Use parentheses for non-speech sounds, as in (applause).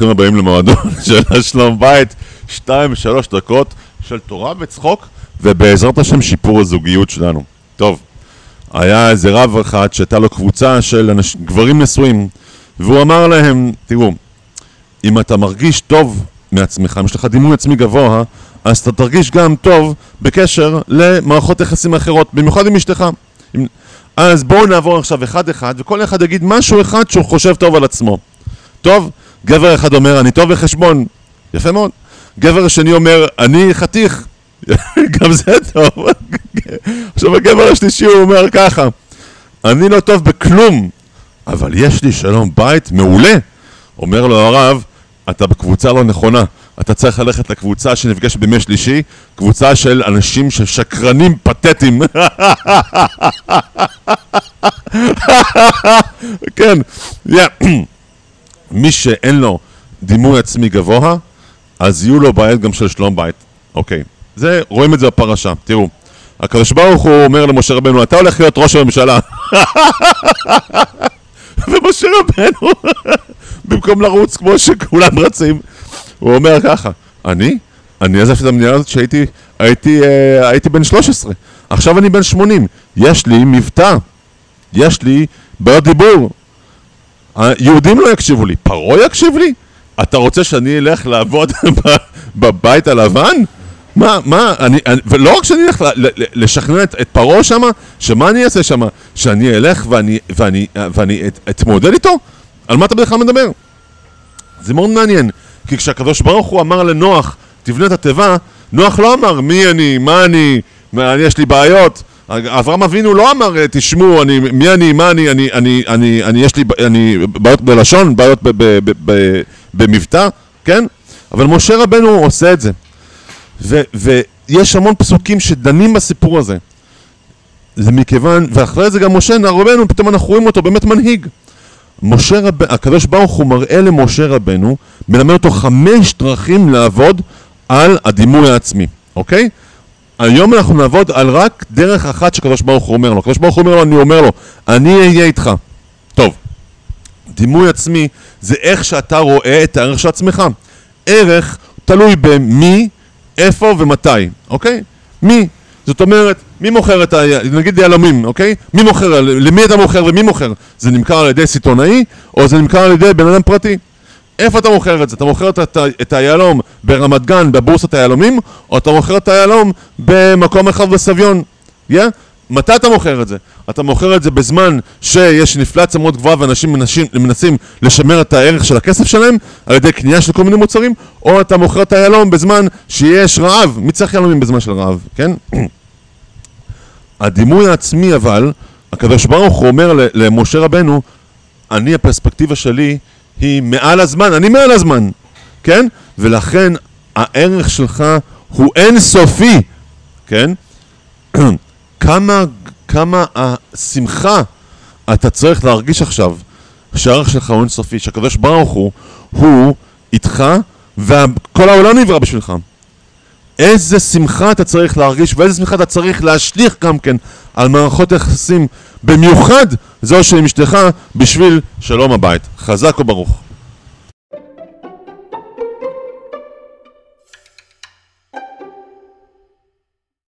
ברוכים הבאים למועדון (laughs) של השלום בית, שתיים ושלוש דקות של תורה וצחוק, ובעזרת השם שיפור הזוגיות שלנו. טוב, היה איזה רב אחד שהייתה לו קבוצה של אנש... גברים נשואים, והוא אמר להם, תראו, אם אתה מרגיש טוב מעצמך, אם יש לך דימוי עצמי גבוה, אז אתה תרגיש גם טוב בקשר למערכות יחסים אחרות, במיוחד עם אשתך. עם... אז בואו נעבור עכשיו אחד-אחד, וכל אחד יגיד משהו אחד שהוא חושב טוב על עצמו. טוב, גבר אחד אומר, אני טוב בחשבון, יפה מאוד. גבר שני אומר, אני חתיך, (laughs) גם זה טוב. עכשיו הגבר השלישי הוא אומר ככה, אני לא טוב בכלום, אבל יש לי שלום בית מעולה. אומר לו הרב, אתה בקבוצה לא נכונה. אתה צריך ללכת לקבוצה שנפגשת בימי שלישי, קבוצה של אנשים ששקרנים פתטיים. (laughs) כן, yeah. מי שאין לו דימוי עצמי גבוה, אז יהיו לו בעיות גם של שלום בית. אוקיי, זה, רואים את זה בפרשה. תראו, הקדוש ברוך הוא אומר למשה רבנו, אתה הולך להיות ראש הממשלה. (laughs) ומשה רבנו, (laughs) במקום לרוץ כמו שכולם רצים, הוא אומר ככה, אני? אני עזבתי את המדינה הזאת כשהייתי הייתי, אה, הייתי בן 13, עכשיו אני בן 80, יש לי מבטא, יש לי בעיות דיבור, היהודים לא יקשיבו לי, פרעה יקשיב לי? אתה רוצה שאני אלך לעבוד (laughs) בבית הלבן? מה, מה, אני, אני, ולא רק שאני אלך לשכנע את, את פרעה שמה, שמה אני אעשה שמה? שאני אלך ואני, ואני, ואני את, אתמודד איתו? על מה אתה בכלל מדבר? זה מאוד מעניין, כי כשהקדוש ברוך הוא אמר לנוח, תבנה את התיבה, נוח לא אמר מי אני, מה אני, מה, יש לי בעיות, אברהם אבינו לא אמר, תשמעו, אני, מי אני, מה אני, אני, אני, אני, אני יש לי אני, בעיות בלשון, בעיות במבטא, כן? אבל משה רבנו עושה את זה. ו, ויש המון פסוקים שדנים בסיפור הזה. זה מכיוון, ואחרי זה גם משה רבנו, פתאום אנחנו רואים אותו באמת מנהיג. משה רבנו, הקדוש ברוך הוא מראה למשה רבנו, מלמד אותו חמש דרכים לעבוד על הדימוי העצמי, אוקיי? היום אנחנו נעבוד על רק דרך אחת שקדוש ברוך הוא אומר לו. הקדוש ברוך הוא אומר לו, אני אומר לו, אני אהיה איתך. טוב, דימוי עצמי זה איך שאתה רואה את הערך של עצמך. ערך תלוי במי, איפה ומתי, אוקיי? מי. זאת אומרת, מי מוכר את ה... נגיד יהלומים, אוקיי? מי מוכר? למי אתה מוכר ומי מוכר? זה נמכר על ידי סיטונאי, או זה נמכר על ידי בן אדם פרטי? איפה אתה מוכר את זה? אתה מוכר את, את היהלום ברמת גן, בבורסת היהלומים, או אתה מוכר את היהלום במקום אחד בסביון? Yeah? מתי אתה מוכר את זה? אתה מוכר את זה בזמן שיש אינפלציה מאוד גבוהה ואנשים מנסים, מנסים לשמר את הערך של הכסף שלהם על ידי קנייה של כל מיני מוצרים, או אתה מוכר את היהלום בזמן שיש רעב. מי צריך יהלומים בזמן של רעב, כן? (clears throat) הדימוי העצמי אבל, הקדוש ברוך הוא אומר למשה רבנו, אני הפרספקטיבה שלי היא מעל הזמן, אני מעל הזמן, כן? ולכן הערך שלך הוא אינסופי, כן? (clears throat) כמה, כמה השמחה אתה צריך להרגיש עכשיו שהערך שלך הוא אינסופי, שהקדוש ברוך הוא, הוא איתך וכל העולם נברא בשבילך. איזה שמחה אתה צריך להרגיש ואיזה שמחה אתה צריך להשליך גם כן על מערכות יחסים, במיוחד זו של אשתך, בשביל שלום הבית. חזק וברוך.